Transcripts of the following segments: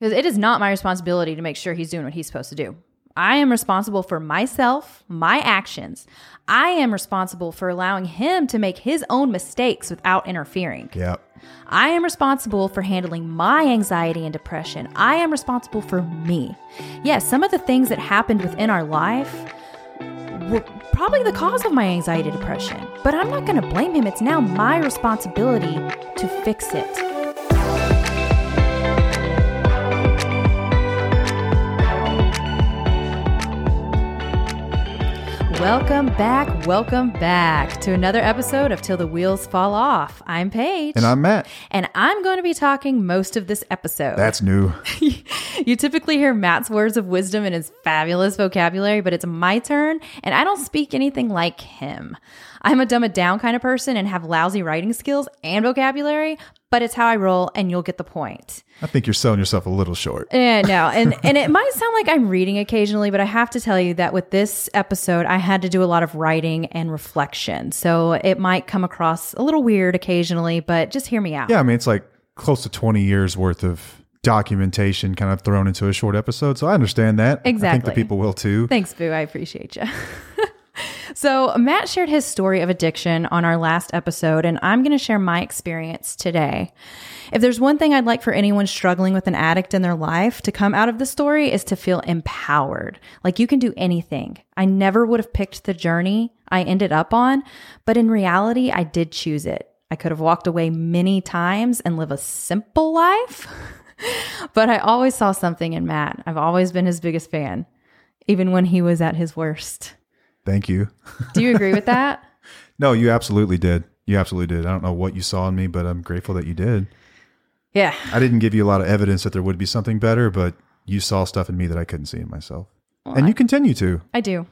Because it is not my responsibility to make sure he's doing what he's supposed to do. I am responsible for myself, my actions. I am responsible for allowing him to make his own mistakes without interfering. Yep. I am responsible for handling my anxiety and depression. I am responsible for me. Yes, some of the things that happened within our life were probably the cause of my anxiety and depression, but I'm not going to blame him. It's now my responsibility to fix it. Welcome back, welcome back to another episode of Till the Wheels Fall Off. I'm Paige. And I'm Matt. And I'm going to be talking most of this episode. That's new. you typically hear Matt's words of wisdom and his fabulous vocabulary, but it's my turn, and I don't speak anything like him. I'm a dumb it down kind of person and have lousy writing skills and vocabulary, but it's how I roll, and you'll get the point. I think you're selling yourself a little short. Yeah, no, and and it might sound like I'm reading occasionally, but I have to tell you that with this episode, I had to do a lot of writing and reflection, so it might come across a little weird occasionally, but just hear me out. Yeah, I mean, it's like close to 20 years worth of documentation kind of thrown into a short episode. So I understand that. Exactly, I think the people will too. Thanks, Boo. I appreciate you. so, Matt shared his story of addiction on our last episode, and I'm going to share my experience today. If there's one thing I'd like for anyone struggling with an addict in their life to come out of the story is to feel empowered. Like you can do anything. I never would have picked the journey I ended up on, but in reality, I did choose it. I could have walked away many times and live a simple life, but I always saw something in Matt. I've always been his biggest fan even when he was at his worst. Thank you. Do you agree with that? No, you absolutely did. You absolutely did. I don't know what you saw in me, but I'm grateful that you did. Yeah. I didn't give you a lot of evidence that there would be something better, but you saw stuff in me that I couldn't see in myself. and you continue to. I do.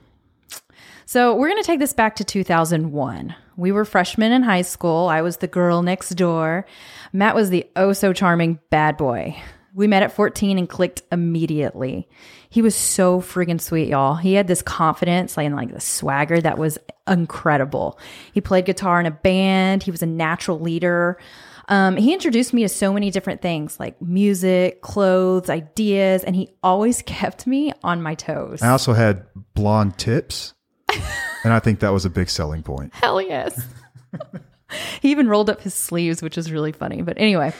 So we're going to take this back to 2001. We were freshmen in high school. I was the girl next door. Matt was the oh so charming bad boy. We met at 14 and clicked immediately. He was so friggin' sweet, y'all. He had this confidence like, and like the swagger that was incredible. He played guitar in a band. He was a natural leader. Um, he introduced me to so many different things like music, clothes, ideas, and he always kept me on my toes. I also had blonde tips, and I think that was a big selling point. Hell yes. he even rolled up his sleeves, which is really funny. But anyway,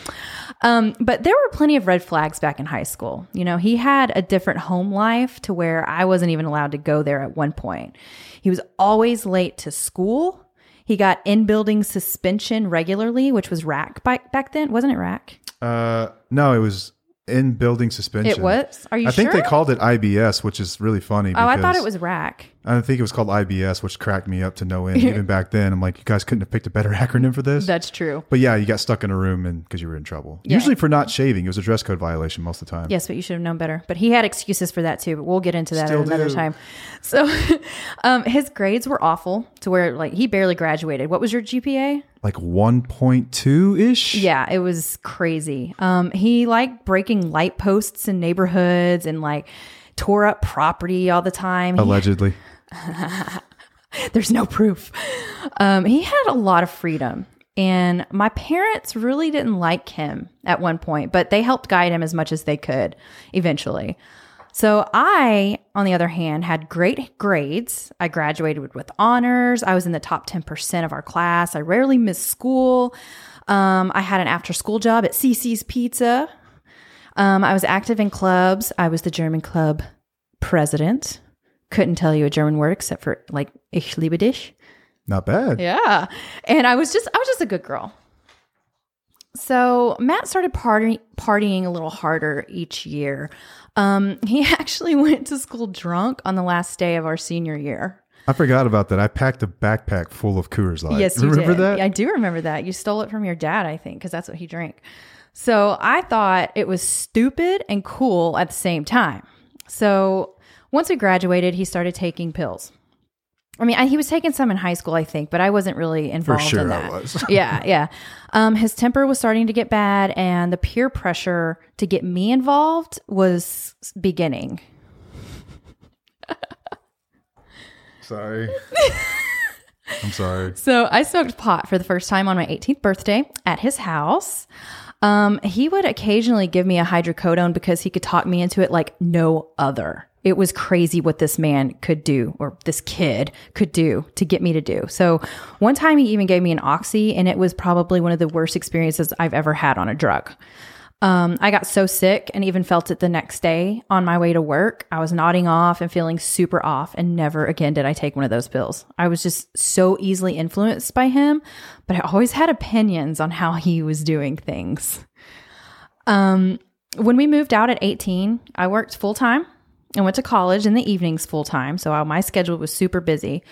um, but there were plenty of red flags back in high school. You know, he had a different home life to where I wasn't even allowed to go there at one point. He was always late to school. He got in building suspension regularly, which was rack back, back then. Wasn't it rack? Uh, no, it was in building suspension. It was? Are you I think sure? they called it IBS, which is really funny. Oh, I thought it was rack. I think it was called IBS, which cracked me up to no end. Even back then, I'm like, you guys couldn't have picked a better acronym for this. That's true. but yeah, you got stuck in a room and because you were in trouble. Usually for not shaving, it was a dress code violation most of the time. Yes, but you should have known better. But he had excuses for that too. But we'll get into that Still at another do. time. So, um, his grades were awful to where like he barely graduated. What was your GPA? Like 1.2 ish. Yeah, it was crazy. Um, he liked breaking light posts in neighborhoods and like tore up property all the time. Allegedly. there's no proof. Um, he had a lot of freedom. And my parents really didn't like him at one point, but they helped guide him as much as they could eventually. So I, on the other hand, had great grades. I graduated with, honors. I was in the top 10% of our class. I rarely missed school. Um, I had an after school job at CiCi's Pizza. Um, I was active in clubs. I was the German club president. Couldn't tell you a German word except for like ich liebe dich. Not bad. Yeah. And I was just I was just a good girl. So Matt started party, partying a little harder each year. Um, he actually went to school drunk on the last day of our senior year. I forgot about that. I packed a backpack full of Coors Light. yes, you Remember did. that? I do remember that. You stole it from your dad, I think, because that's what he drank. So I thought it was stupid and cool at the same time. So once we graduated, he started taking pills. I mean, I, he was taking some in high school, I think, but I wasn't really involved sure in I was. yeah, yeah. Um, his temper was starting to get bad, and the peer pressure to get me involved was beginning. Sorry. I'm sorry. So I smoked pot for the first time on my 18th birthday at his house. Um, he would occasionally give me a hydrocodone because he could talk me into it like no other. It was crazy what this man could do, or this kid could do to get me to do. So, one time he even gave me an oxy, and it was probably one of the worst experiences I've ever had on a drug. Um, I got so sick and even felt it the next day on my way to work. I was nodding off and feeling super off, and never again did I take one of those pills. I was just so easily influenced by him, but I always had opinions on how he was doing things. Um, when we moved out at 18, I worked full time and went to college in the evenings full time. So my schedule was super busy.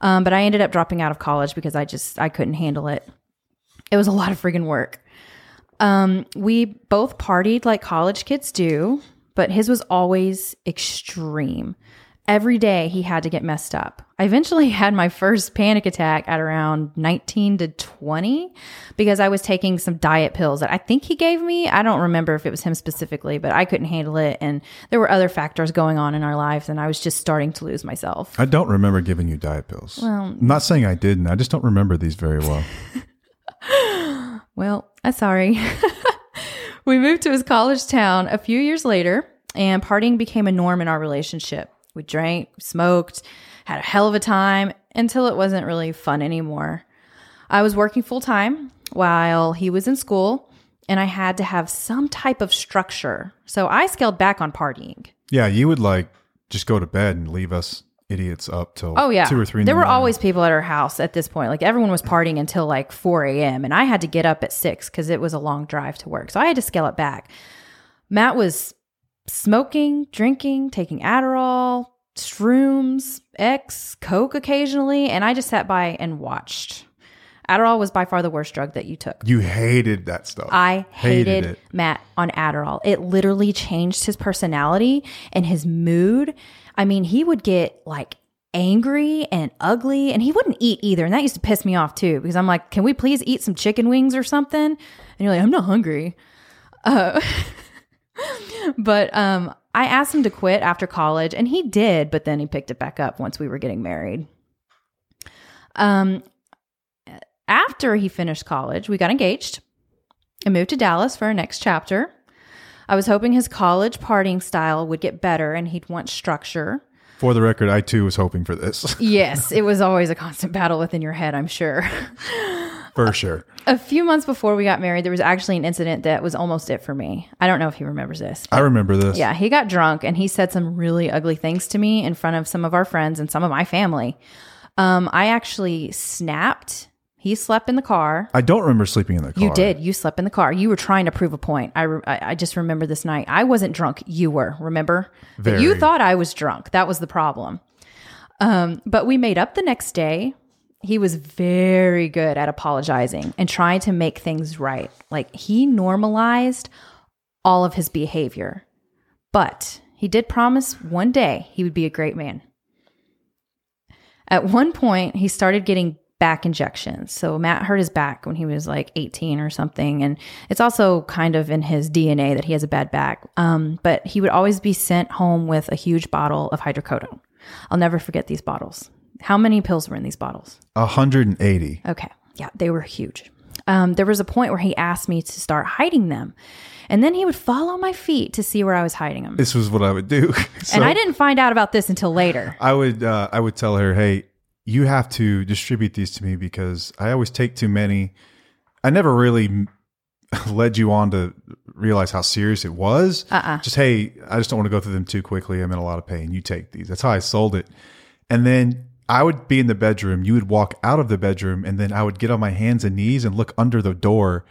Um, but I ended up dropping out of college because I just I couldn't handle it. It was a lot of friggin' work. Um, we both partied like college kids do, but his was always extreme. Every day he had to get messed up. I eventually had my first panic attack at around 19 to 20 because I was taking some diet pills that I think he gave me. I don't remember if it was him specifically, but I couldn't handle it. And there were other factors going on in our lives, and I was just starting to lose myself. I don't remember giving you diet pills. Well, I'm not saying I didn't. I just don't remember these very well. well, I'm sorry. we moved to his college town a few years later, and partying became a norm in our relationship. We drank, smoked, had a hell of a time until it wasn't really fun anymore. I was working full time while he was in school, and I had to have some type of structure. So I scaled back on partying. Yeah, you would like just go to bed and leave us idiots up till oh yeah two or three. there the were morning. always people at our house at this point. Like everyone was partying until like four a.m. and I had to get up at six because it was a long drive to work. So I had to scale it back. Matt was smoking, drinking, taking Adderall, shrooms, X, Coke occasionally, and I just sat by and watched. Adderall was by far the worst drug that you took. You hated that stuff. I hated, Matt on Adderall. It literally changed his personality and his mood. I mean, he would get like angry and ugly and he wouldn't eat either. And that used to piss me off too because I'm like, can we please eat some chicken wings or something? And you're like, I'm not hungry. Uh, but um, I asked him to quit after college and he did, but then he picked it back up once we were getting married. Um, after he finished college, we got engaged and moved to Dallas for our next chapter. I was hoping his college partying style would get better and he'd want structure. For the record, I too was hoping for this. yes, it was always a constant battle within your head, I'm sure. for sure. A few months before we got married, there was actually an incident that was almost it for me. I don't know if he remembers this. I remember this. Yeah, he got drunk and he said some really ugly things to me in front of some of our friends and some of my family. Um, I actually snapped he slept in the car. I don't remember sleeping in the car. You did. You slept in the car. You were trying to prove a point. I, re- I just remember this night. I wasn't drunk. You were. Remember? Very. You thought I was drunk. That was the problem. Um, but we made up the next day. He was very good at apologizing and trying to make things right. Like he normalized all of his behavior. But he did promise one day he would be a great man. At one point, he started getting back injections. So Matt hurt his back when he was like 18 or something. And it's also kind of in his DNA that he has a bad back. Um, but he would always be sent home with a huge bottle of hydrocodone. I'll never forget these bottles. How many pills were in these bottles? 180. Okay. Yeah, they were huge. Um, there was a point where he asked me to start hiding them. And then he would follow my feet to see where I was hiding them. This was what I would do. so and I didn't find out about this until later. I would uh, I would tell her, "Hey, you have to distribute these to me because I always take too many. I never really led you on to realize how serious it was. Uh-uh. Just hey, I just don't want to go through them too quickly. I'm in a lot of pain. You take these. That's how I sold it. And then I would be in the bedroom. You would walk out of the bedroom, and then I would get on my hands and knees and look under the door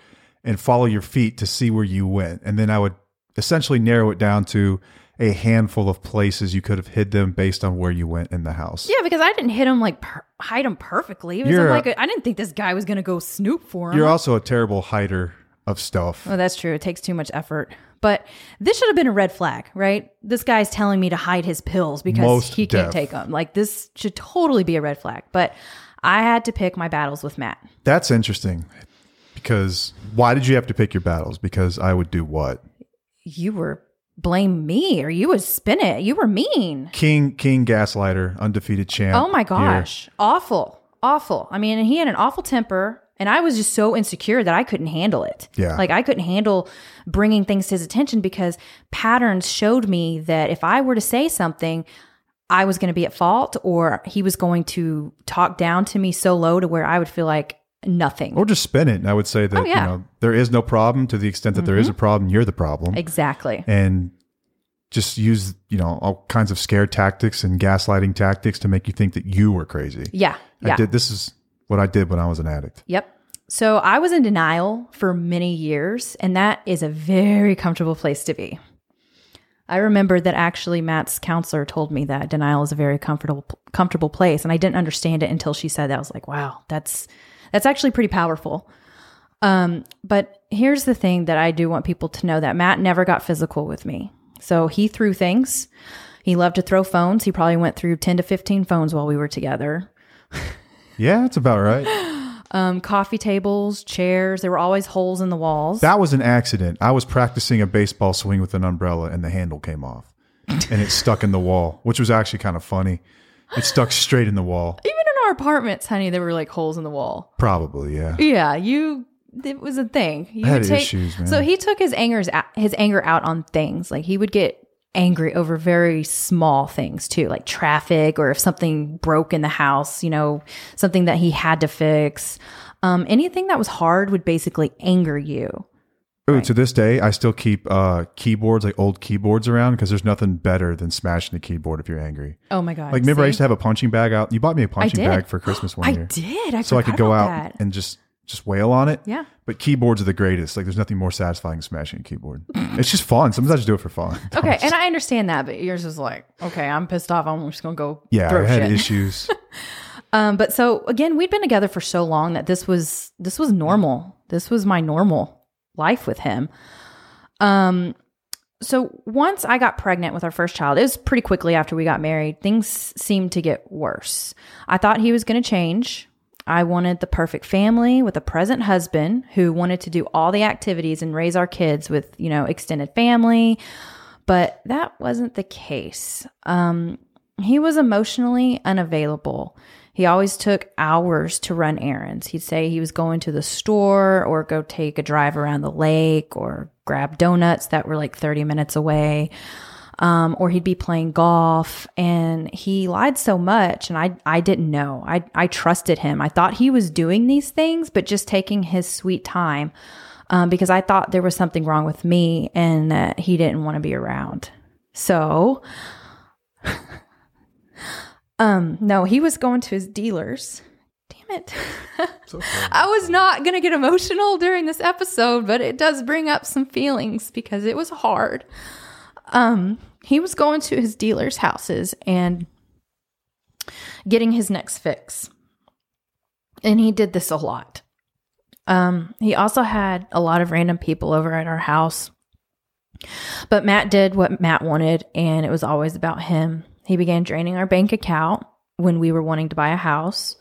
and follow your feet to see where you went. And then I would essentially narrow it down to a handful of places you could have hid them based on where you went in the house. Yeah, because I didn't hit him like per- hide him perfectly. It was like I didn't think this guy was going to go snoop for him. You're also a terrible hider of stuff. Oh, that's true. It takes too much effort. But this should have been a red flag, right? This guy's telling me to hide his pills because Most he can't take them. Like this should totally be a red flag. But I had to pick my battles with Matt. That's interesting. Because why did you have to pick your battles? Because I would do what? You were blame me or you would spin it. You were mean. King King Gaslighter, undefeated champ. Oh my here. gosh. Awful. Awful. I mean, he had an awful temper And I was just so insecure that I couldn't handle it. Yeah. Like I couldn't handle bringing things to his attention because patterns showed me that if I were to say something, I was going to be at fault or he was going to talk down to me so low to where I would feel like nothing. Or just spin it. And I would say that, Oh, yeah. Mm-hmm. you know, there is no problem to the extent that there is a problem, you're the problem. exactly. and just use you know all kinds of scare tactics and gaslighting tactics to make you think that you were crazy. Yeah. Yeah. I did this is what I did when I was an addict. Yep. So I was in denial for many years, and that is a very comfortable place to be. I remember that actually Matt's counselor told me that denial is a very comfortable comfortable place, and I didn't understand it until she said that. I was like, "Wow, that's that's actually pretty powerful." Um, but here's the thing that I do want people to know that Matt never got physical with me. So he threw things. He loved to throw phones. He probably went through 10 to 15 phones while we were together. Yeah, that's about right. Um, coffee tables, chairs. There were always holes in the walls. that was an accident. I was practicing a baseball swing with an umbrella and the handle came off. And it stuck in the wall, which was actually kind of funny. It stuck straight in the wall. Even in our apartments, honey, there were like holes in the wall. Probably, yeah. Yeah, you. It was a thing. You I had take, issues, man. So he took his angers his anger out on things. Like he would get angry over very small things too, like traffic or if something broke in the house. You know, something that he had to fix. Um, anything that was hard would basically anger you. Ooh, to this day, I still keep uh, keyboards, like old keyboards around because there's nothing better than smashing a keyboard if you're angry. Oh my god! Like, remember, I used to have a punching bag out. You bought me a punching bag for Christmas one I year. did. I so I could go out that. and just just wail on it. Yeah. But keyboards are the greatest. Like there's nothing more satisfying than smashing a keyboard. it's just fun. Sometimes I just do it for fun. Okay, and I understand that, but yours is like, okay, I'm pissed off. I'm just gonna go yeah, I had shit. issues. Um, but so again, we'd been together for so long that this was this was normal. This was my normal life with him. Um, so once I got pregnant with our first child, it was pretty quickly after we got married. Things seemed to get worse. I thought he was going to change. I wanted the perfect family with a present husband who wanted to do all the activities and raise our kids with, you know, extended family. But that wasn't the case. Um, he was emotionally unavailable. He always took hours to run errands. He'd say he was going to the store or go take a drive around the lake or grab donuts that were like 30 minutes away. Um, or he'd be playing golf and he lied so much and I, I didn't know. I, I trusted him. I thought he was doing these things, but just taking his sweet time um, because I thought there was something wrong with me and that he didn't want to be around. So, um, no, he was going to his dealers. Damn it. I was not going to get emotional during this episode, but it does bring up some feelings because it was hard. Um, he was going to his dealers' houses and getting his next fix. And he did this a lot. Um, he also had a lot of random people over at our house. But Matt did what Matt wanted, and it was always about him. He began draining our bank account when we were wanting to buy a house.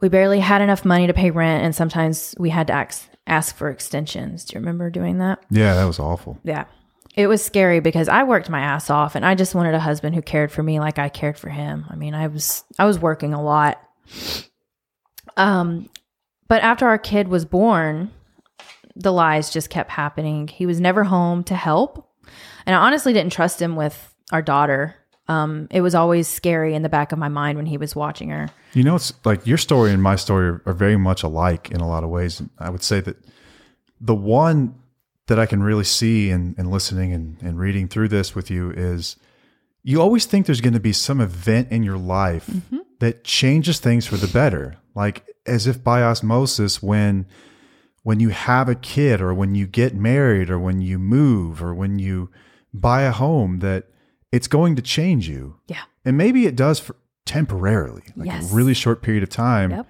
We barely had enough money to pay rent, and sometimes we had to ask, ask for extensions. Do you remember doing that? yeah, that was awful. Yeah. It was scary because I worked my ass off and I just wanted a husband who cared for me like I cared for him. I mean, I was I was working a lot. Um but after our kid was born, the lies just kept happening. He was never home to help. And I honestly didn't trust him with our daughter. Um it was always scary in the back of my mind when he was watching her. You know, it's like your story and my story are, are very much alike in a lot of ways. I would say that the one that I can really see and, and listening and, and reading through this with you is you always think there's going to be some event in your life mm-hmm. that changes things for the better. Like as if by osmosis when when you have a kid or when you get married or when you move or when you buy a home that it's going to change you. Yeah. And maybe it does for temporarily, like Yes. a really short period of time. Yep.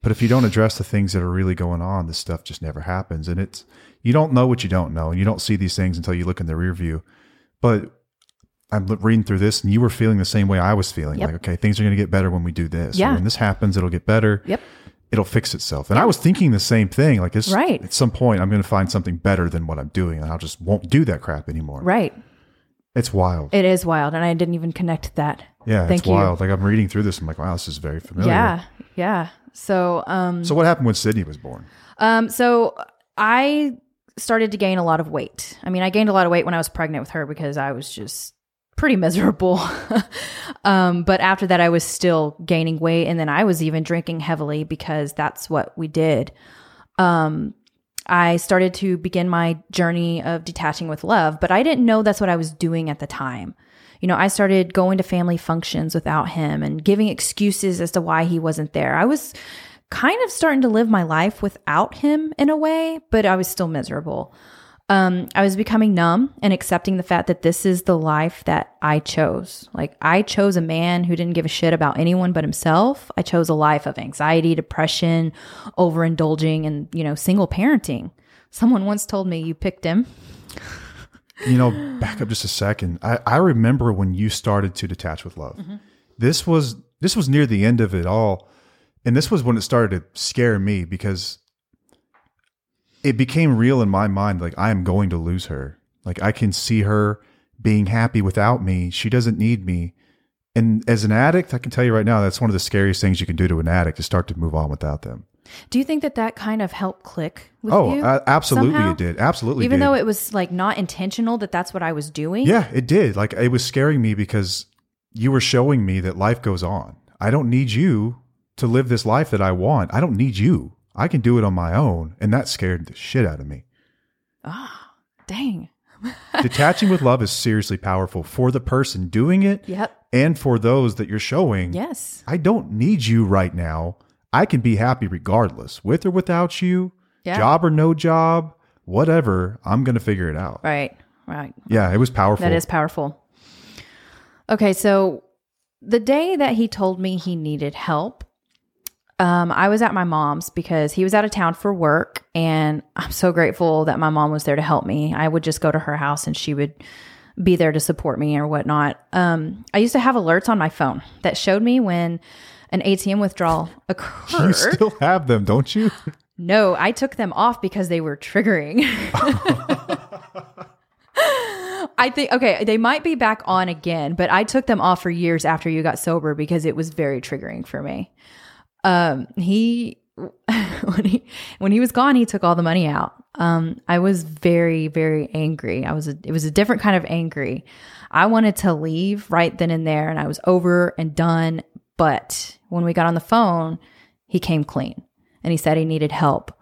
But if you don't address the things that are really going on, this stuff just never happens. And it's you don't know what you don't know, and you don't see these things until you look in the rear view. But I'm reading through this, and you were feeling the same way I was feeling. Yep. Like, okay, things are going to get better when we do this. Or Yeah. when this happens, it'll get better. Yep. It'll fix itself. And I was thinking the same thing. Like, it's, Right. at some point, I'm going to find something better than what I'm doing, and I'll just won't do that crap anymore. Right. It's wild. It is wild and I didn't even connect that Yeah, Thank it's you. wild. Like I'm reading through this, I'm like, wow, this is very familiar. Yeah, yeah. So, um, So what happened when Sydney was born? um, so I started to gain a lot of weight. I mean, I gained a lot of weight when I was pregnant with her because I was just pretty miserable. um, but after that, I was still gaining weight, and then I was even drinking heavily because that's what we did. Um, I started to begin my journey of detaching with love, but I didn't know that's what I was doing at the time. You know, I started going to family functions without him and giving excuses as to why he wasn't there. I was kind of starting to live my life without him in a way, but I was still miserable. Um, I was becoming numb and accepting the fact that this is the life that I chose. Like, I chose a man who didn't give a shit about anyone but himself. I chose a life of anxiety, depression, overindulging, and, you know, single parenting. Someone once told me, You picked him. You know, back up just a second. I, I remember when you started to detach with love. This was this was near the end of it all. And this was when it started to scare me because it became real in my mind like I am going to lose her. Like I can see her being happy without me. She doesn't need me. And as an addict, I can tell you right now that's one of the scariest things you can do to an addict is start to move on without them. Do you think that that kind of helped click with Oh, you? uh, absolutely somehow? it did. Absolutely Even did. though it was like not intentional that that's what I was doing? Yeah, it did. Like it was scaring me because you were showing me that life goes on. I don't need you to live this life that I want. I don't need you. I can do it on my own. And that scared the shit out of me. Ah. Dang. Detaching with love is seriously powerful for the person doing it Yep. and for those that you're showing. Yes. I don't need you right now. I can be happy regardless, with or without you, Yeah. job or no job, whatever. I'm going to figure it out. Right. Right. Yeah, it was powerful. That is powerful. Okay, so the day that he told me he needed help, um, I was at my mom's because he was out of town for work, and I'm so grateful that my mom was there to help me. I would just go to her house and she would be there to support me or whatnot. Um, I used to have alerts on my phone that showed me when an ATM withdrawal occurred. You still have them, don't you? No, I took them off because they were triggering. I think okay, they might be back on again, but I took them off for years after you got sober because it was very triggering for me. Um, he when he when he was gone, he took all the money out. Um, I was very very angry. I was a, it was a different kind of angry. I wanted to leave right then and there, and I was over and done. But when we got on the phone, he came clean and he said he needed help.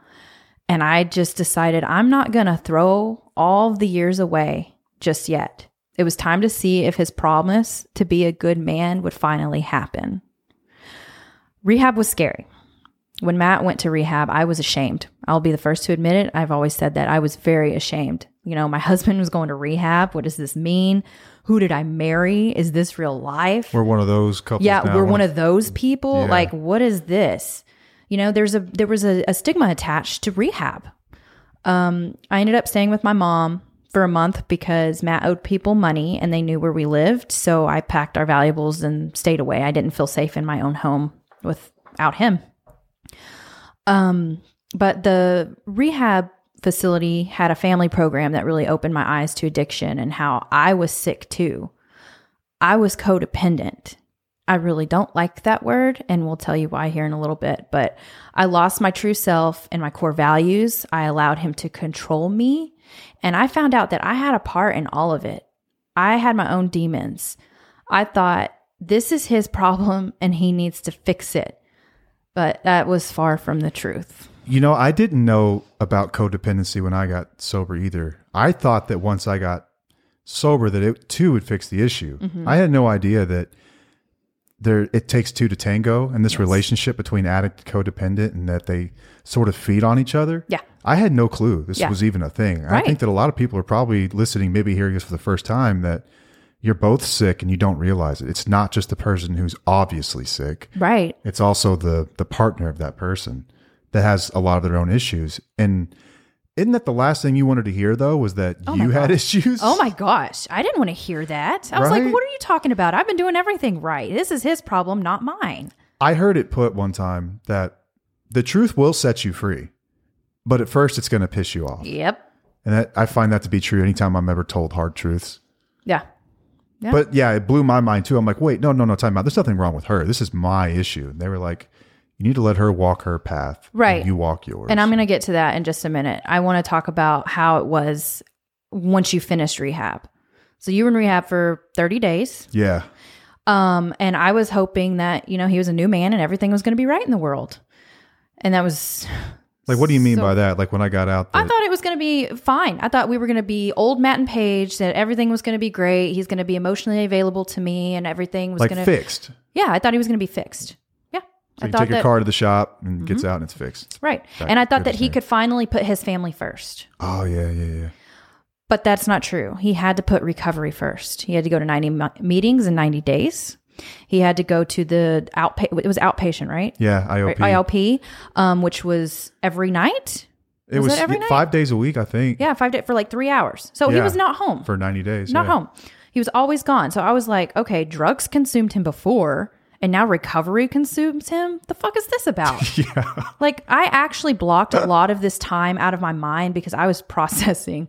And I just decided I'm not going to throw all the years away just yet. It was time to see if his promise to be a good man would finally happen. Rehab was scary. When Matt went to rehab, I was ashamed. I'll be the first to admit it. I've always said that. I was very ashamed. You know, my husband was going to rehab. What does this mean? Who did I marry? Is this real life? We're one of those couples. yeah now. we're one of those people Yeah. like what is this you know there's a there was a, a stigma attached to rehab um i ended up staying with my mom for a month because matt owed people money and they knew where we lived so i packed our valuables and stayed away i didn't feel safe in my own home without him um but the rehab facility had a family program that really opened my eyes to addiction and how i was sick too I was codependent. I really don't like that word, and we'll tell you why here in a little bit. But I lost my true self and my core values. I allowed him to control me. And I found out that I had a part in all of it. I had my own demons. I thought, this is his problem and he needs to fix it. But that was far from the truth. You know, I didn't know about codependency when I got sober either. I thought that once I got sober that it too would fix the issue. Mm-hmm. I had no idea that there it takes two to tango and this relationship between addict and codependent and that they sort of feed on each other. Yeah. I had no clue this Yeah. was even a thing. Right. I think that a lot of people are probably listening, maybe hearing this for the first time that you're both sick and you don't realize it. It's not just the person who's obviously sick. Right. It's also the the partner of that person that has a lot of their own issues. And isn't that the last thing you wanted to hear though? Was that oh you had issues? Oh my gosh. I didn't want to hear that. I was like, what are you talking about? I've been doing everything right. This is his problem, not mine. I heard it put one time that the truth will set you free, but at first it's going to piss you off. Yep. And that, I find that to be true anytime I'm ever told hard truths. Yeah. But yeah, it blew my mind too. I'm like, wait, no, no, no, time out. There's nothing wrong with her. This is my issue. And they were like, you need to let her walk her path. Right. you walk yours. And I'm going to get to that in just a minute. I want to talk about how it was once you finished rehab. So you were in rehab for 30 days. yeah. Um, and I was hoping that, you know, he was a new man and everything was going to be right in the world. And that was, Like, what do you mean So- by that? Like when I got out, I thought it was going to be fine. I thought we were going to be old Matt and Paige, that everything was going to be great. He's going to be emotionally available to me and everything was like going to, be fixed. yeah, I thought he was going to be fixed. Yeah. So I you thought take your that, Mm-hmm. car to the shop and gets out and it's fixed. right. Right, And I thought that he could finally put his family first. Oh yeah, yeah, yeah. But that's not true. He had to put recovery first. He had to go to 90 meetings in 90 days. He had to go to the outpa- it was outpatient, right? Yeah, IOP. ILP, um, which was every night. it was was every night? five days a week, I think. Yeah, five days for like three hours. So he was not home. For 90 days. not yeah. home. He was always gone. So I was like, okay, drugs consumed him before, and now recovery consumes him. The fuck is this about? Yeah. like I actually blocked a lot of this time out of my mind because I was processing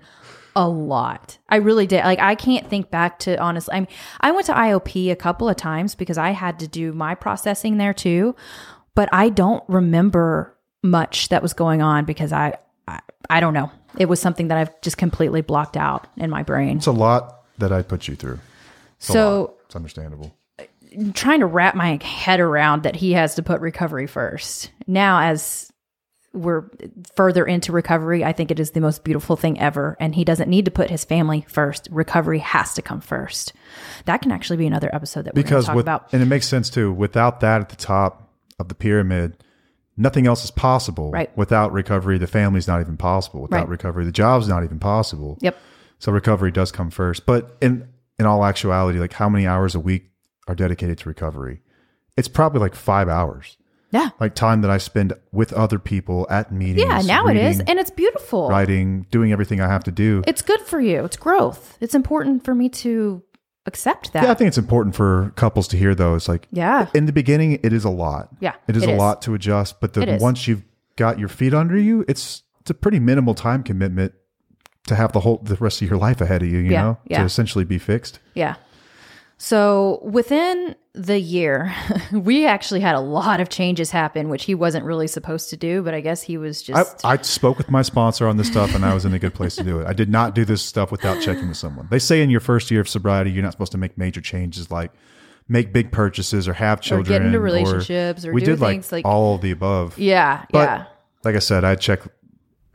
a lot. I really did. Like I can't think back to honestly. I mean, I went to IOP a couple of times because I had to do my processing there too, but I don't remember much that was going on because I I, I don't know. It was something that I've just completely blocked out in my brain. It's a lot that I put you through. It's So it's understandable. trying to wrap my head around that he has to put recovery first. Now, as we're further into recovery, I think it is the most beautiful thing ever. And he doesn't need to put his family first. Recovery has to come first. That can actually be another episode that Because talk with, about. and it makes sense too. Without that at the top of the pyramid, nothing else is possible. Right. Without recovery, the family's not even possible. Without Right. recovery, the job's not even possible. Yep. So recovery does come first. But in in all actuality, like how many hours a week are dedicated to recovery? It's probably like five hours. Yeah. Like time that I spend with other people at meetings. Yeah. Now it is. And it's beautiful. writing, doing everything I have to do. It's good for you. It's growth. It's important for me to accept that. yeah, I think it's important for couples to hear those. Like Yeah. in the beginning, it is a lot. Yeah, it is it a is. lot to adjust. But It the once you've got your feet under you, it's it's a pretty minimal time commitment to have the whole the rest of your life ahead of you. You Yeah, know, yeah. to essentially be fixed. Yeah. So within the year, we actually had a lot of changes happen, which he wasn't really supposed to do, but I guess he was just. I spoke with my sponsor on this stuff, and I was in a good place to do it. I did not do this stuff without checking with someone. They say in your first year of sobriety, you're not supposed to make major changes like make big purchases or have children Or get into relationships or we do did things like, like- all of the above. yeah. But yeah. like I said, I checked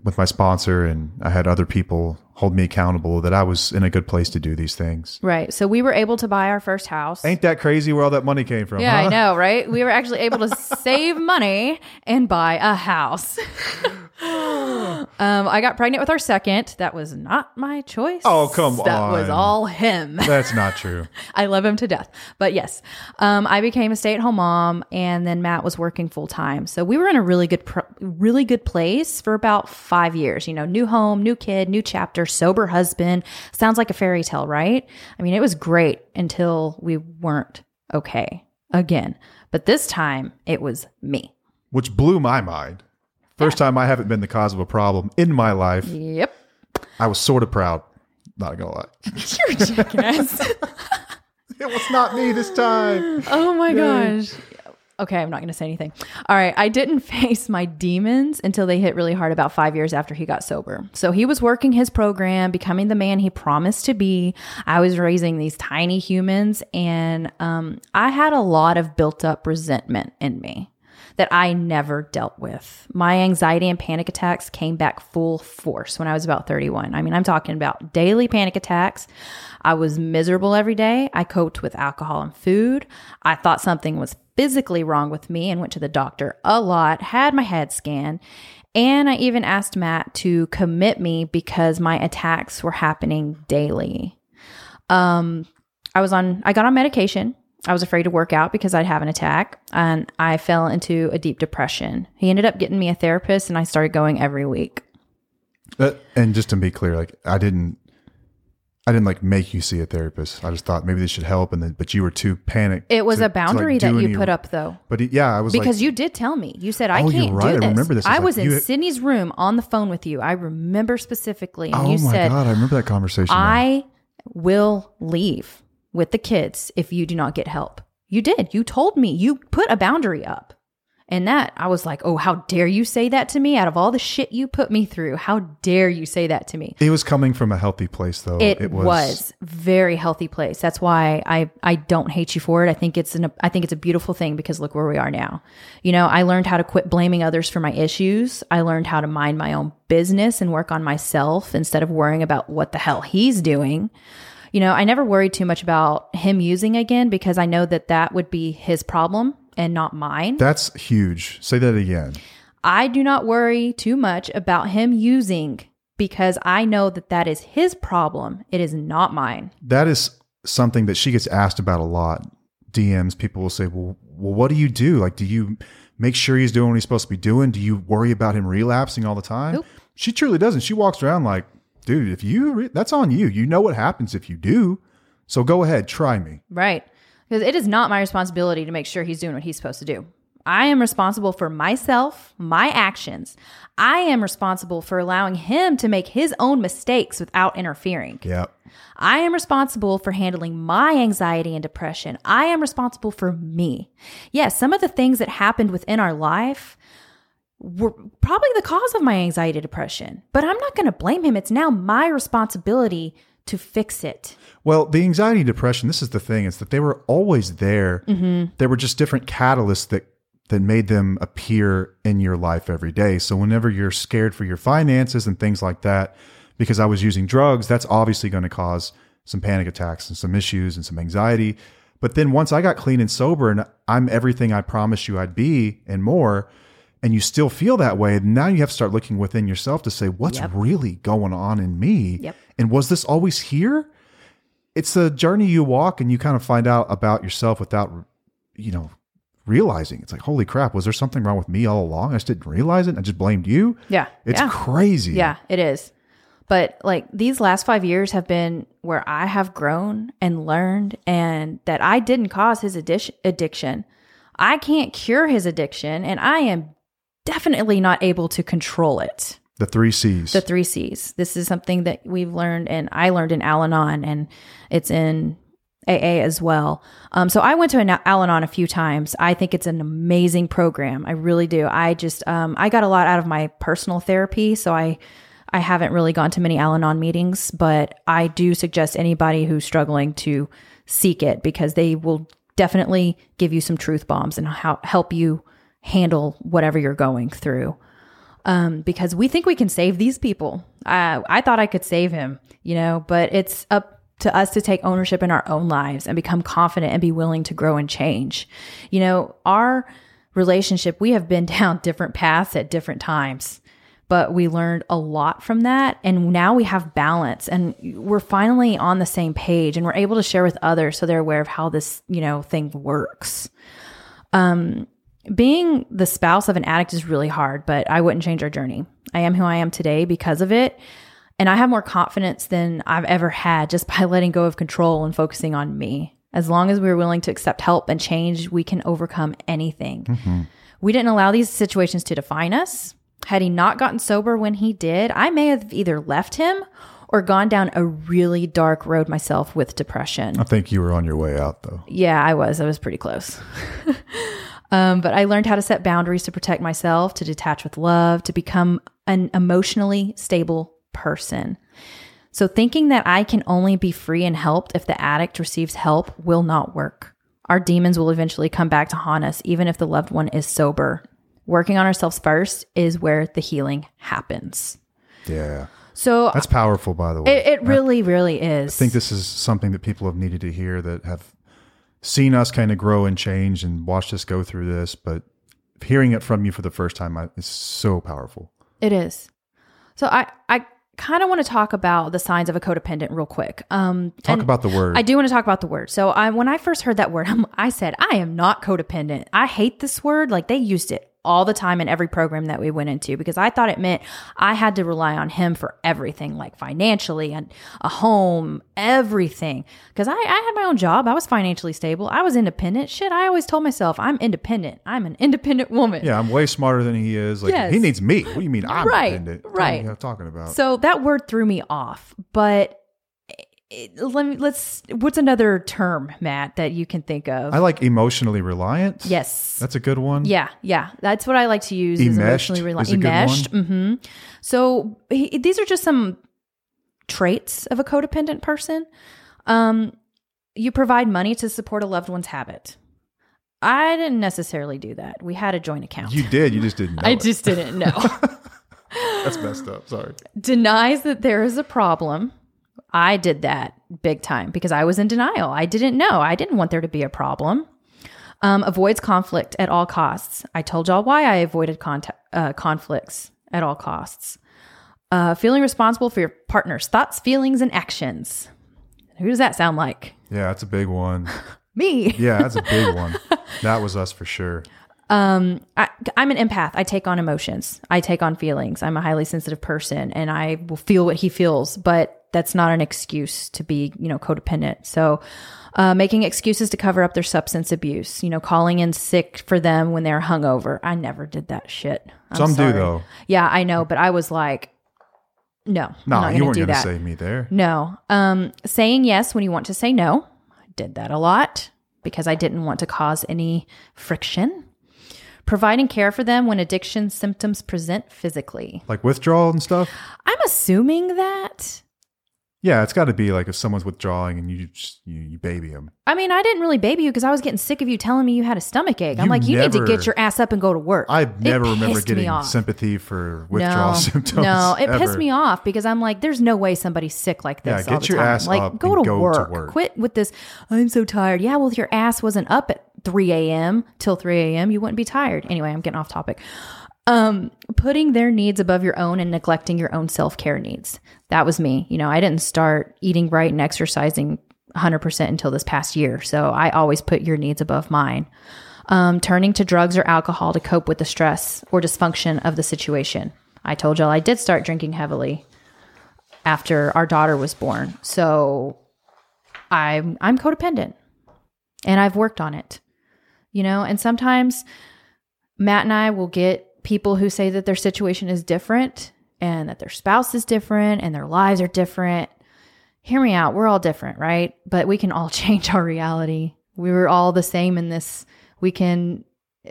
with my sponsor, and I had other people hold me accountable that I was in a good place to do these things. Right. So we were able to buy our first house. Ain't that crazy where all that money came from? yeah, huh? I know, right? We were actually able to save money and buy a house. um, I got pregnant with our second. That was not my choice. Oh, come on. That was all him. That's not true. I love him to death. But yes, um, I became a stay at home mom, and then Matt was working full time. So we were in a really good, pr- really good place for about five years. You know, new home, new kid, new chapter, sober husband. Sounds like a fairy tale, right? I mean, it was great until we weren't okay again. But this time, it was me. Which blew my mind. First time I haven't been the cause of a problem in my life. Yep. I was sort of proud. Not gonna lie. You're a jackass. It was not me this time. Oh my gosh. Okay, I'm not going to say anything. All right, I didn't face my demons until they hit really hard about five years after he got sober. So he was working his program, becoming the man he promised to be. I was raising these tiny humans, and um, I had a lot of built up resentment in me that I never dealt with. My anxiety and panic attacks came back full force when I was about 31. I mean, I'm talking about daily panic attacks. I was miserable every day. I coped with alcohol and food. I thought something was physically wrong with me and went to the doctor a lot, had my head scanned. And I even asked Matt to commit me because my attacks were happening daily. Um, I was on, I got on medication. I was afraid to work out because I'd have an attack and I fell into a deep depression. He ended up getting me a therapist and I started going every week. Uh, and just to be clear, like I didn't, I didn't like make you see a therapist. I just thought maybe this should help, and then but you were too panicked. It was to- a to, like, boundary that you any- put up though. But it- yeah, I was Because like, you did tell me. You said, I Oh, can't right. Do this. remember this. I like was in you- Sydney's room on the phone with you. I remember specifically. And oh you my said, god, I remember that conversation. now. I will leave. With the kids if you do not get help. You did. You told me. You put a boundary up. And that, I was like, oh, how dare you say that to me? Out of all the shit you put me through, how dare you say that to me? It was coming from a healthy place, though. It, was, very healthy place. That's why I I don't hate you for it. I think it's an I think it's a beautiful thing because look where we are now. You know, I learned how to quit blaming others for my issues. I learned how to mind my own business and work on myself instead of worrying about what the hell he's doing. You know, I never worried too much about him using again because I know that that would be his problem and not mine. That's huge. Say that again. I do not worry too much about him using because I know that that is his problem. It is not mine. That is something that she gets asked about a lot. DMs, people will say, well, well, what do you do? Like, do you make sure he's doing what he's supposed to be doing? Do you worry about him relapsing all the time? Nope. She truly doesn't. She walks around like, dude, if you, re- that's on you. You know what happens if you do. So go ahead, try me. Right. Because it is not my responsibility to make sure he's doing what he's supposed to do. I am responsible for myself, my actions. I am responsible for allowing him to make his own mistakes without interfering. Yep. I am responsible for handling my anxiety and depression. I am responsible for me. Yes, some of the things that happened within our life were probably the cause of my anxiety depression, but I'm not going to blame him. It's now my responsibility to fix it. Well, the anxiety depression, this is the thing, is that they were always there. Mm-hmm. They were just different catalysts that that made them appear in your life every day. So whenever you're scared for your finances and things like that, because I was using drugs, that's obviously going to cause some panic attacks and some issues and some anxiety. But then once I got clean and sober and I'm everything I promised you I'd be and more, and you still feel that way, now you have to start looking within yourself to say, what's Yep. really going on in me? Yep. And was this always here? It's a journey you walk and you kind of find out about yourself without, you know, realizing. It's like, holy crap, was there something wrong with me all along? I just didn't realize it. I just blamed you. Yeah. It's yeah. crazy. Yeah, it is. But like these last five years have been where I have grown and learned, and that I didn't cause his addic- addiction. I can't cure his addiction, and I am definitely not able to control it. The three C's. The three C's. This is something that we've learned, and I learned in Al Anon, and it's in AA as well. Um, so I went to an Al Anon a few times. I think it's an amazing program. I really do. I just um, I got a lot out of my personal therapy, so I I haven't really gone to many Al Anon meetings, but I do suggest anybody who's struggling to seek it because they will definitely give you some truth bombs and how help you handle whatever you're going through um, because we think we can save these people. I, I thought I could save him, you know, but it's up to us to take ownership in our own lives and become confident and be willing to grow and change. You know, our relationship, we have been down different paths at different times, but we learned a lot from that. And now we have balance and we're finally on the same page and we're able to share with others so they're aware of how this, you know, thing works being the spouse of an addict is really hard, but I wouldn't change our journey. I am who I am today because of it. And I have more confidence than I've ever had just by letting go of control and focusing on me. As long as we're willing to accept help and change, we can overcome anything. Mm-hmm. We didn't allow these situations to define us. Had he not gotten sober when he did, I may have either left him or gone down a really dark road myself with depression. I think you were on your way out though. Yeah, I was. I was pretty close. um, but I learned how to set boundaries to protect myself, to detach with love, to become an emotionally stable person. So, thinking that I can only be free and helped if the addict receives help will not work. Our demons will eventually come back to haunt us, even if the loved one is sober. Working on ourselves first is where the healing happens. Yeah. So, That's powerful, by the way. it, it really, really is. I think this is something that people have needed to hear that have seen us kind of grow and change and watched us go through this. But hearing it from you for the first time I- is so powerful. It is. So I I kind of want to talk about the signs of a codependent real quick. Um, Talk about the word. I do want to talk about the word. So I when I first heard that word, I'm, I said I am not codependent. I hate this word. Like they used it all the time in every program that we went into because I thought it meant I had to rely on him for everything, like financially and a home, everything. Because I, I had my own job. I was financially stable. I was independent. Shit, I always told myself I'm independent. I'm an independent woman. yeah, I'm way smarter than he is. Like Yes. he needs me. What do you mean I'm Right, independent? What right. are you talking about? So that word threw me off, but let me, let's. What's another term, Matt, that you can think of? I like emotionally reliant. yes. That's a good one. Yeah, yeah, that's what I like to use. is emotionally reliant is a good enmeshed. hmm So he, these are just some traits of a codependent person. Um, you provide money to support a loved one's habit. I didn't necessarily do that. We had a joint account. You did. You just didn't know. I it. just didn't know. That's messed up. Sorry. Denies that there is a problem. I did that big time because I was in denial. I didn't know. I didn't want there to be a problem. Um, avoids conflict at all costs. I told y'all why I avoided contact, uh, conflicts at all costs. Uh, feeling responsible for your partner's thoughts, feelings, and actions. Who does that sound like? Yeah, that's a big one. Me. Yeah, that's a big one. That was us for sure. I, I'm an empath. I take on emotions. I take on feelings. I'm a highly sensitive person and I will feel what he feels, but that's not an excuse to be, you know, codependent. So, uh, making excuses to cover up their substance abuse, you know, calling in sick for them when they're hungover. I never did that shit. I'm Some do, though. Yeah, I know, but I was like, no, No, not you weren't going to save me there. No. Um, saying yes when you want to say no. I did that a lot because I didn't want to cause any friction. Providing care for them when addiction symptoms present physically. Like withdrawal and stuff. I'm assuming that. Yeah, it's got to be like if someone's withdrawing and you just you, you baby them. I mean, I didn't really baby you because I was getting sick of you telling me you had a stomach ache. I'm You like, you need to never- get your ass up and go to work. It never remember pissed me getting off. sympathy for withdrawal symptoms. No, it pissed me off because I'm like, there's no way somebody's sick like this. Yeah, this get all the your time. ass like, up go, and to, go to work. work. Quit with this. I'm so tired. Yeah, well, if your ass wasn't up at 3 a.m. till 3 a.m., you wouldn't be tired. Anyway, I'm getting off topic. Um, putting their needs above your own and neglecting your own self care needs. That was me. You know, I didn't start eating right and exercising 100% until this past year. So I always put your needs above mine um, turning to drugs or alcohol to cope with the stress or dysfunction of the situation. I told y'all I did start drinking heavily after our daughter was born. So I'm I'm codependent and I've worked on it. You know, and sometimes Matt and I will get people who say that their situation is different and that their spouse is different and their lives are different. Hear me out. We're all different, right? But we can all change our reality. We were all the same in this. We can,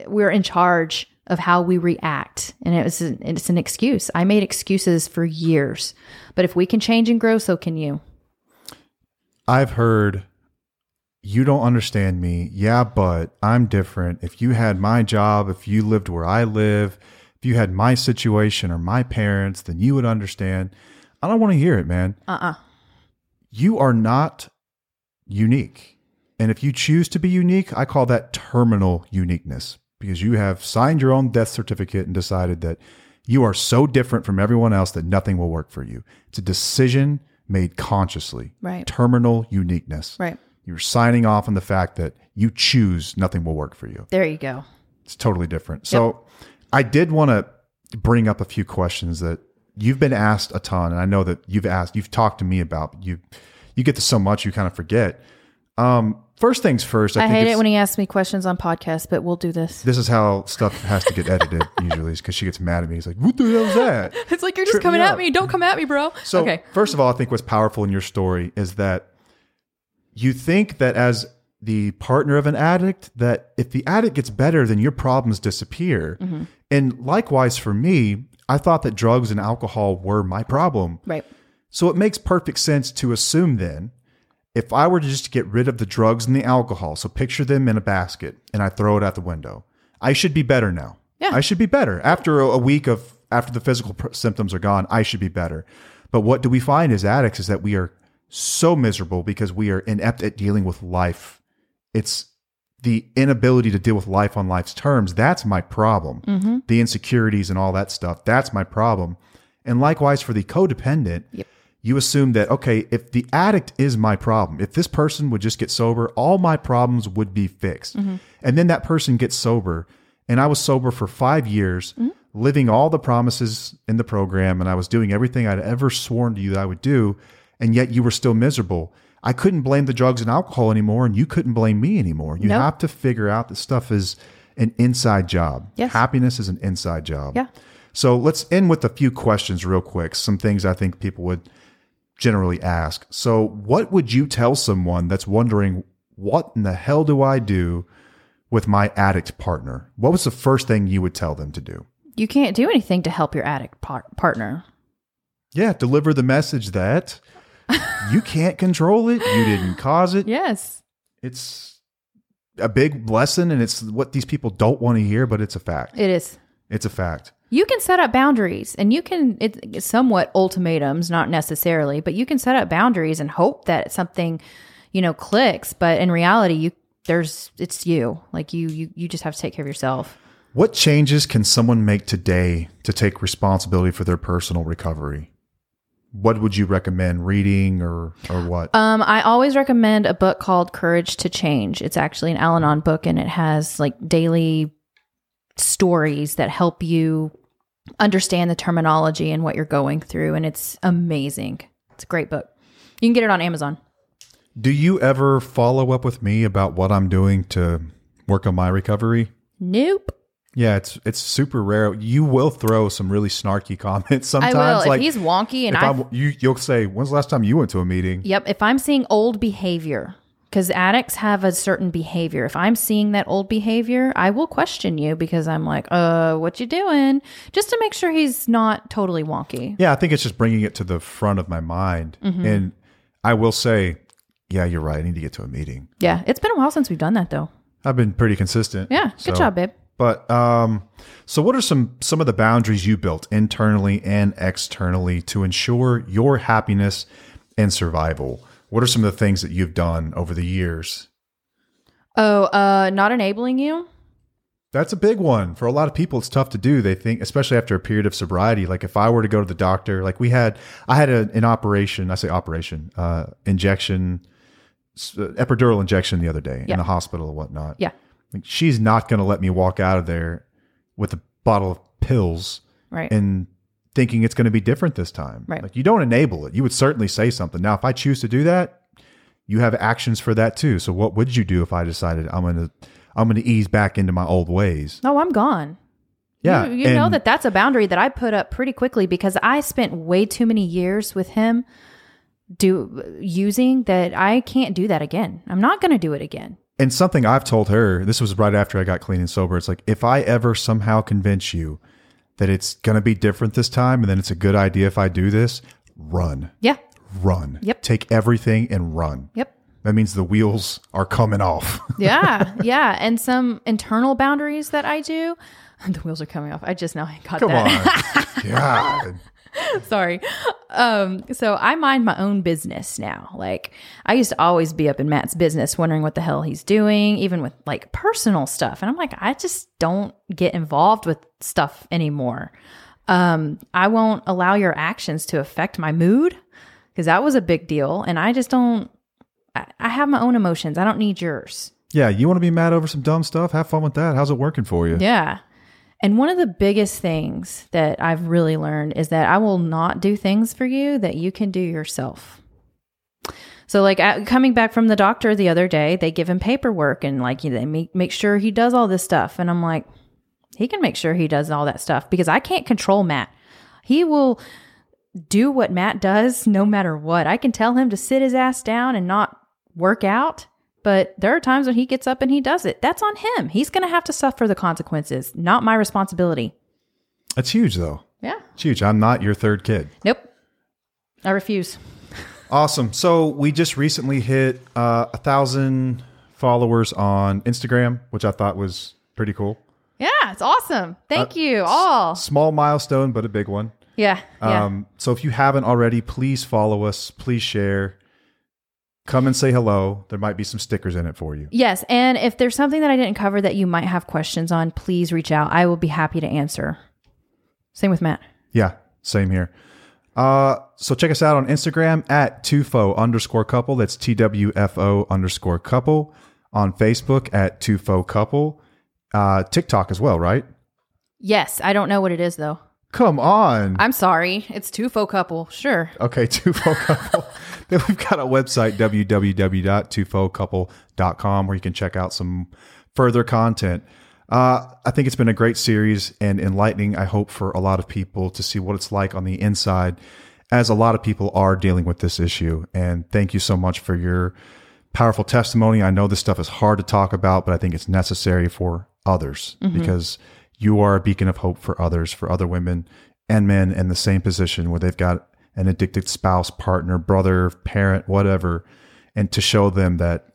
we're in charge of how we react. And it was, an, it's an excuse. I made excuses for years. But if we can change and grow, so can you. I've heard you don't understand me. Yeah, but I'm different. If you had my job, if you lived where I live, if you had my situation or my parents, then you would understand. I don't want to hear it, man. Uh uh You are not unique. And if you choose to be unique, I call that terminal uniqueness because you have signed your own death certificate and decided that you are so different from everyone else that nothing will work for you. It's a decision made consciously. Right. Terminal uniqueness. Right. You're signing off on the fact that you choose nothing will work for you. There you go. It's totally different. So I did want to bring up a few questions that you've been asked a ton, and I know that you've asked, you've talked to me about. You you get to so much you kind of forget. Um, first things first. I, I, think hate it when he asks me questions on podcasts, but we'll do this. this is how stuff has to get edited usually, because she gets mad at me. He's like, "What the hell is that?" It's like you're just Trip me coming at me. Don't come at me, bro. So, okay. first of all, I think what's powerful in your story is that you think that as the partner of an addict, that if the addict gets better, then your problems disappear. Mm-hmm. And likewise for me, I thought that drugs and alcohol were my problem. Right. So it makes perfect sense to assume then, if I were to just get rid of the drugs and the alcohol, so picture them in a basket and I throw it out the window, I should be better now. Yeah. I should be better. After a, week of, after the physical pr- symptoms are gone, I should be better. But what do we find as addicts is that we are so miserable because we are inept at dealing with life. It's the inability to deal with life on life's terms. That's my problem. Mm-hmm. The insecurities and all that stuff. That's my problem. And likewise for the codependent, you assume that, okay, if the addict is my problem, if this person would just get sober, all my problems would be fixed. Mm-hmm. And then that person gets sober. And I was sober for five years, mm-hmm. living all the promises in the program. And I was doing everything I'd ever sworn to you that I would do. And yet you were still miserable. I couldn't blame the drugs and alcohol anymore. And you couldn't blame me anymore. You Nope. have to figure out that stuff is an inside job. Yes. Happiness is an inside job. Yeah. So let's end with a few questions real quick. Some things I think people would generally ask. So, what would you tell someone that's wondering, what in the hell do I do with my addict partner? What was the first thing you would tell them to do? You can't do anything to help your addict par- partner. Yeah, deliver the message that you can't control it, you didn't cause it. Yes. It's a big lesson and it's what these people don't want to hear, but it's a fact. It is. It's a fact. You can set up boundaries and you can, it's somewhat ultimatums, not necessarily, but you can set up boundaries and hope that something, you know, clicks. But in reality, you, there's, it's you. Like you, you, you just have to take care of yourself. What changes can someone make today to take responsibility for their personal recovery? What would you recommend reading or or what? Um, I always recommend a book called Courage to Change. It's actually an Al Anon book and it has like daily stories that help you understand the terminology and what you're going through. And it's amazing. It's a great book. You can get it on Amazon. Do you ever follow up with me about what I'm doing to work on my recovery? Nope. Yeah, it's it's super rare. You will throw some really snarky comments sometimes. I will. Like if he's wonky and I, you, you'll say, "When's the last time you went to a meeting?" yep. If I'm seeing old behavior, because addicts have a certain behavior. If I'm seeing that old behavior, I will question you because I'm like, uh, what you doing? Just to make sure he's not totally wonky. Yeah, I think it's just bringing it to the front of my mind, Mm-hmm. and I will say, "Yeah, you're right. I need to get to a meeting." Yeah. It's been a while since we've done that though. I've been pretty consistent. Yeah. Good So- job, babe. But um, so what are some some of the boundaries you built internally and externally to ensure your happiness and survival? What are some of the things that you've done over the years? Oh, uh, not enabling you? That's a big one for a lot of people. It's tough to do. They think, especially after a period of sobriety. Like if I were to go to the doctor, like we had, I had a, an operation. I say operation, uh, injection, epidural injection the other day Yeah. in the hospital and whatnot. Yeah. Like, she's not going to let me walk out of there with a bottle of pills Right. and thinking it's going to be different this time. Right. Like you don't enable it. You would certainly say something. Now, if I choose to do that, you have actions for that too. So what would you do if I decided I'm going to I'm going to ease back into my old ways? no, I'm gone. Yeah. You, you know that that's a boundary that I put up pretty quickly because I spent way too many years with him do using that I can't do that again. I'm not going to do it again. And something I've told her, this was right after I got clean and sober. It's like, if I ever somehow convince you that it's going to be different this time and then it's a good idea if I do this, run, Yeah. run. Yep. Take everything and run. Yep. That means the wheels are coming off. Yeah. yeah. And some internal boundaries that I do. The wheels are coming off. I just now got Come that. on. God. Sorry. Um, so I mind my own business now. Like I used to always be up in Matt's business wondering what the hell he's doing, even with like personal stuff. And I'm like, I just don't get involved with stuff anymore. Um, I won't allow your actions to affect my mood because that was a big deal. And I just don't I, I have my own emotions. I don't need yours. Yeah, you want to be mad over some dumb stuff? Have fun with that. How's it working for you? Yeah. And one of the biggest things that I've really learned is that I will not do things for you that you can do yourself. So, like at, coming back from the doctor the other day, they give him paperwork and like they make, make sure he does all this stuff. And I'm like, he can make sure he does all that stuff because I can't control Matt. He will do what Matt does no matter what. I can tell him to sit his ass down and not work out, but there are times when he gets up and he does it. That's on him. He's going to have to suffer the consequences, not my responsibility. That's huge, though. Yeah. It's huge. I'm not your third kid. Nope. I refuse. Awesome. So we just recently hit uh, a thousand followers on Instagram, which I thought was pretty cool. Yeah, it's awesome. Thank you all. Small milestone, but a big one. Yeah. Yeah. Um, so if you haven't already, please follow us. Please share. Come and say hello. There might be some stickers in it for you. yes. And if there's something that I didn't cover that you might have questions on, please reach out. I will be happy to answer. Same with Matt. Yeah, same here. Uh, so check us out on Instagram at tufo underscore couple. That's T W F O underscore couple. On Facebook at tufo couple. Uh, TikTok as well, right? Yes. I don't know what it is though. Come on. I'm sorry. It's two faux couple. Sure. Okay, tufo couple. then we've got a website, www.tufocouple.com, where you can check out some further content. Uh, I think it's been a great series and enlightening, I hope, for a lot of people to see what it's like on the inside as a lot of people are dealing with this issue. And thank you so much for your powerful testimony. I know this stuff is hard to talk about, but I think it's necessary for others because you are a beacon of hope for others, for other women and men in the same position where they've got an addicted spouse, partner, brother, parent, whatever, and to show them that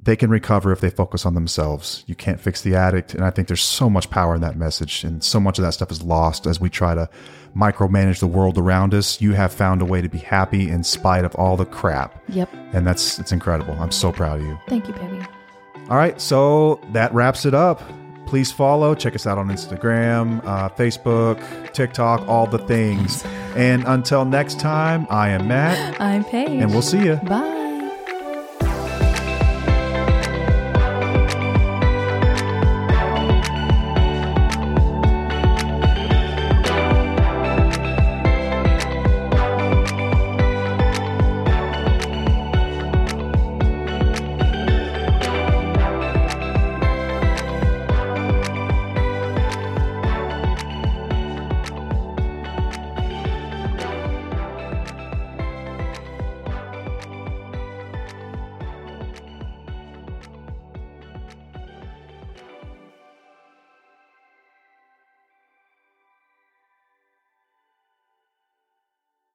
they can recover if they focus on themselves. You can't fix the addict. And I think there's so much power in that message. And so much of that stuff is lost as we try to micromanage the world around us. You have found a way to be happy in spite of all the crap. Yep. And that's it's incredible. I'm so proud of you. Thank you, baby. All right, so that wraps it up. Please follow, check us out on Instagram, uh, Facebook, TikTok, all the things. And until next time, I am Matt, I'm Paige. and we'll see you. Bye.